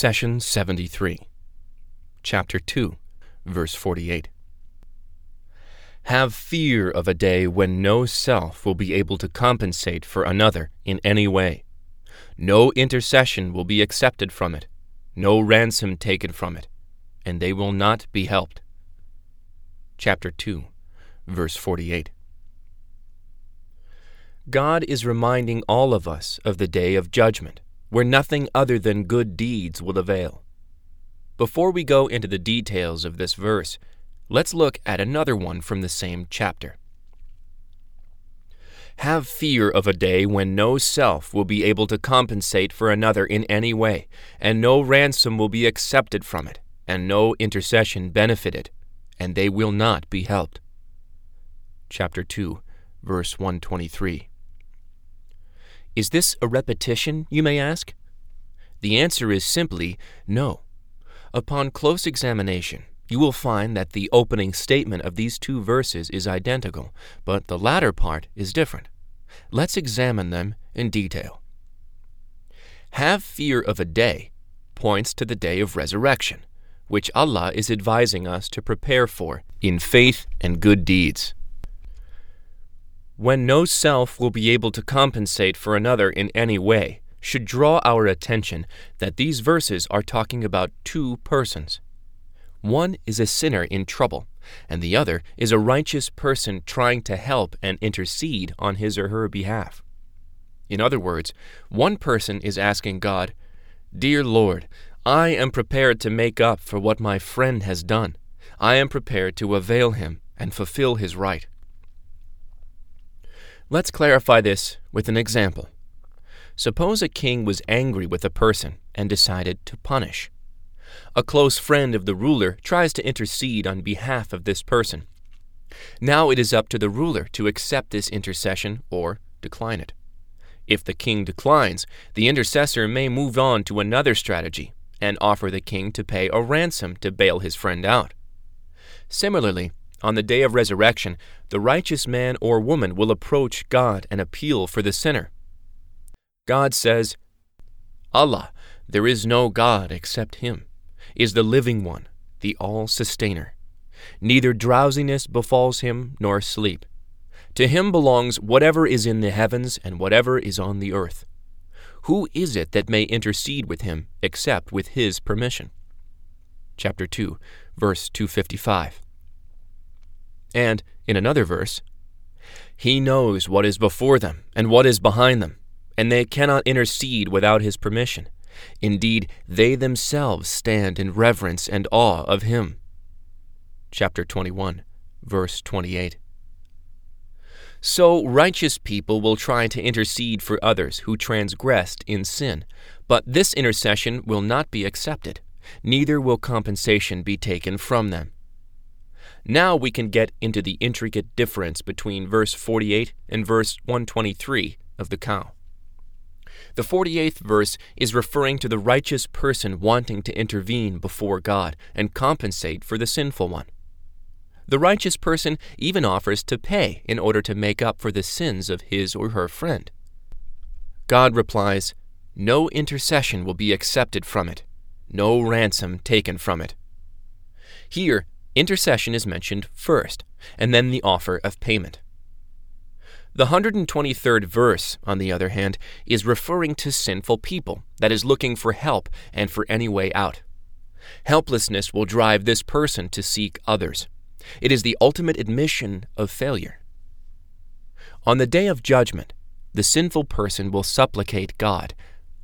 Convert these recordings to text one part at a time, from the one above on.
Session 73, Chapter 2, verse 48. Have fear of a day when no self will be able to compensate for another in any way. No intercession will be accepted from it, no ransom taken from it, and they will not be helped. Chapter 2, verse 48. God is reminding all of us of the day of judgment where nothing other than good deeds will avail. Before we go into the details of this verse, let's look at another one from the same chapter. Have fear of a day when no self will be able to compensate for another in any way, and no ransom will be accepted from it, and no intercession benefited, and they will not be helped. Chapter 2, verse 123. Is this a repetition, you may ask? The answer is simply no. Upon close examination, you will find that the opening statement of these two verses is identical, but the latter part is different. Let's examine them in detail. Have fear of a day points to the day of resurrection, which Allah is advising us to prepare for in faith and good deeds. When no self will be able to compensate for another in any way, should draw our attention that these verses are talking about two persons. One is a sinner in trouble, and the other is a righteous person trying to help and intercede on his or her behalf. In other words, one person is asking God, Dear Lord, I am prepared to make up for what my friend has done. I am prepared to avail him and fulfill his right. Let's clarify this with an example. Suppose a king was angry with a person and decided to punish. A close friend of the ruler tries to intercede on behalf of this person. Now it is up to the ruler to accept this intercession or decline it. If the king declines, the intercessor may move on to another strategy and offer the king to pay a ransom to bail his friend out. Similarly, on the day of resurrection, the righteous man or woman will approach God and appeal for the sinner. God says, Allah, there is no God except Him, is the living one, the all sustainer. Neither drowsiness befalls him nor sleep. To him belongs whatever is in the heavens and whatever is on the earth. Who is it that may intercede with him except with his permission? Chapter 2, verse 255. And in another verse, He knows what is before them and what is behind them, and they cannot intercede without His permission. Indeed, they themselves stand in reverence and awe of Him. Chapter 21, verse 28. So righteous people will try to intercede for others who transgressed in sin, but this intercession will not be accepted, neither will compensation be taken from them. Now we can get into the intricate difference between verse 48 and verse 123 of the cow. The 48th verse is referring to the righteous person wanting to intervene before God and compensate for the sinful one. The righteous person even offers to pay in order to make up for the sins of his or her friend. God replies, No intercession will be accepted from it, no ransom taken from it. Here, intercession is mentioned first, and then the offer of payment. The 123rd verse, on the other hand, is referring to sinful people, that is, looking for help and for any way out. Helplessness will drive this person to seek others. It is the ultimate admission of failure. On the day of judgment, the sinful person will supplicate God,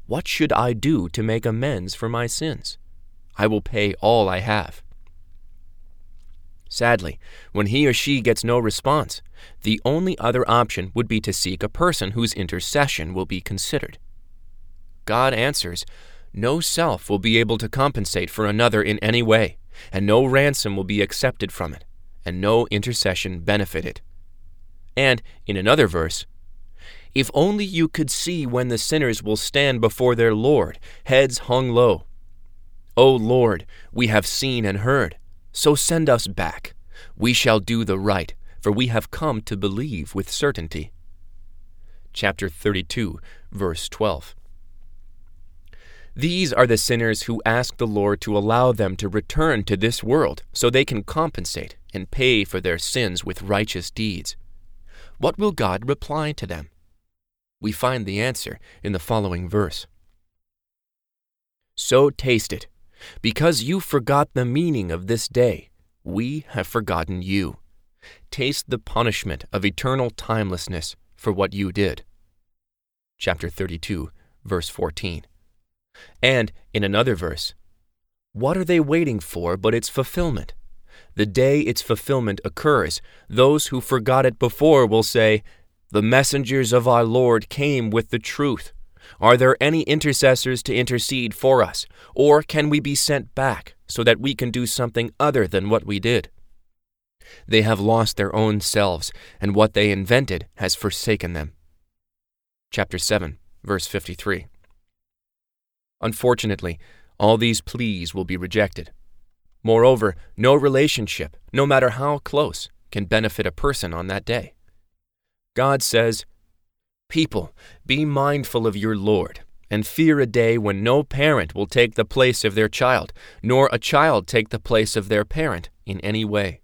What should I do to make amends for my sins? I will pay all I have. Sadly, when he or she gets no response, the only other option would be to seek a person whose intercession will be considered. God answers, No self will be able to compensate for another in any way, and no ransom will be accepted from it, and no intercession benefited. And in another verse, If only you could see when the sinners will stand before their Lord, heads hung low. O Lord, we have seen and heard so send us back. We shall do the right, for we have come to believe with certainty. Chapter 32, verse 12. These are the sinners who ask the Lord to allow them to return to this world so they can compensate and pay for their sins with righteous deeds. What will God reply to them? We find the answer in the following verse. So taste it. Because you forgot the meaning of this day, we have forgotten you. Taste the punishment of eternal timelessness for what you did. Chapter 32, verse 14. And in another verse, What are they waiting for but its fulfillment? The day its fulfillment occurs, those who forgot it before will say, The messengers of our Lord came with the truth. Are there any intercessors to intercede for us, or can we be sent back so that we can do something other than what we did? They have lost their own selves, and what they invented has forsaken them. Chapter 7, verse 53. Unfortunately, all these pleas will be rejected. Moreover, no relationship, no matter how close, can benefit a person on that day. God says, People, be mindful of your Lord, and fear a day when no parent will take the place of their child, nor a child take the place of their parent in any way.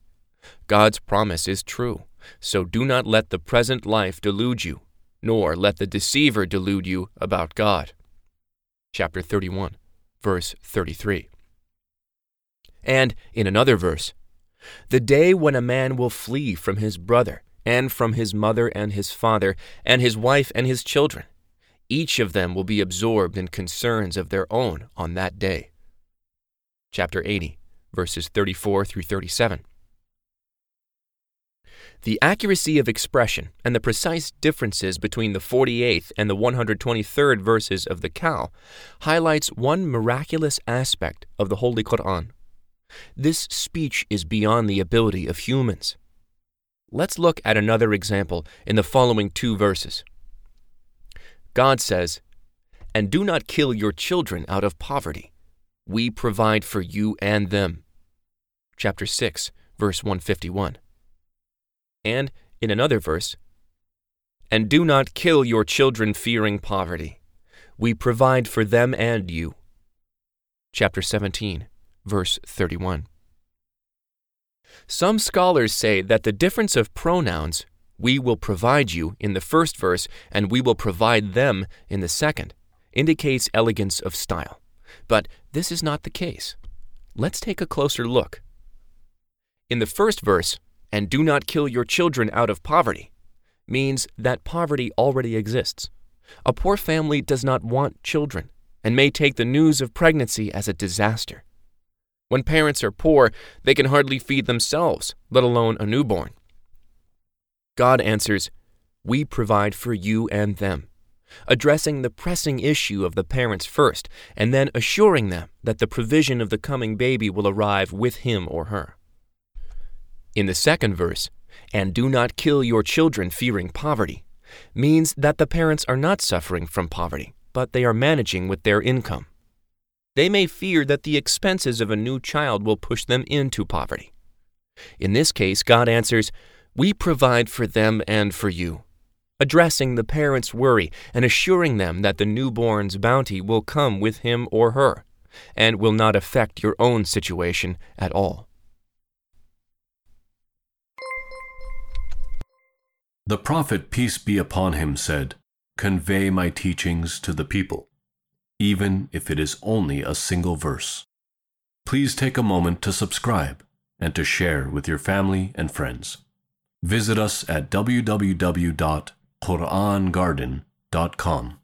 God's promise is true, so do not let the present life delude you, nor let the deceiver delude you about God chapter 31, verse 33. And in another verse, the day when a man will flee from his brother, and from his mother and his father, and his wife and his children. Each of them will be absorbed in concerns of their own on that day. Chapter 80, verses 34 through 37. The accuracy of expression and the precise differences between the 48th and the 123rd verses of the cow highlights one miraculous aspect of the Holy Quran. This speech is beyond the ability of humans. Let's look at another example in the following two verses. God says, And do not kill your children out of poverty. We provide for you and them. Chapter 6, verse 151. And in another verse, And do not kill your children fearing poverty. We provide for them and you. Chapter 17, verse 31. Some scholars say that the difference of pronouns, we will provide you, in the first verse, and we will provide them in the second, indicates elegance of style. But this is not the case. Let's take a closer look. In the first verse, and do not kill your children out of poverty means that poverty already exists. A poor family does not want children and may take the news of pregnancy as a disaster. When parents are poor, they can hardly feed themselves, let alone a newborn. God answers, We provide for you and them, addressing the pressing issue of the parents first, and then assuring them that the provision of the coming baby will arrive with him or her. In the second verse, and do not kill your children fearing poverty, means that the parents are not suffering from poverty, but they are managing with their income. They may fear that the expenses of a new child will push them into poverty. In this case, God answers, We provide for them and for you, addressing the parents' worry and assuring them that the newborn's bounty will come with him or her, and will not affect your own situation at all. The Prophet, peace be upon him, said, Convey my teachings to the people, even if it is only a single verse. Please take a moment to subscribe and to share with your family and friends. Visit us at www.qurangarden.com.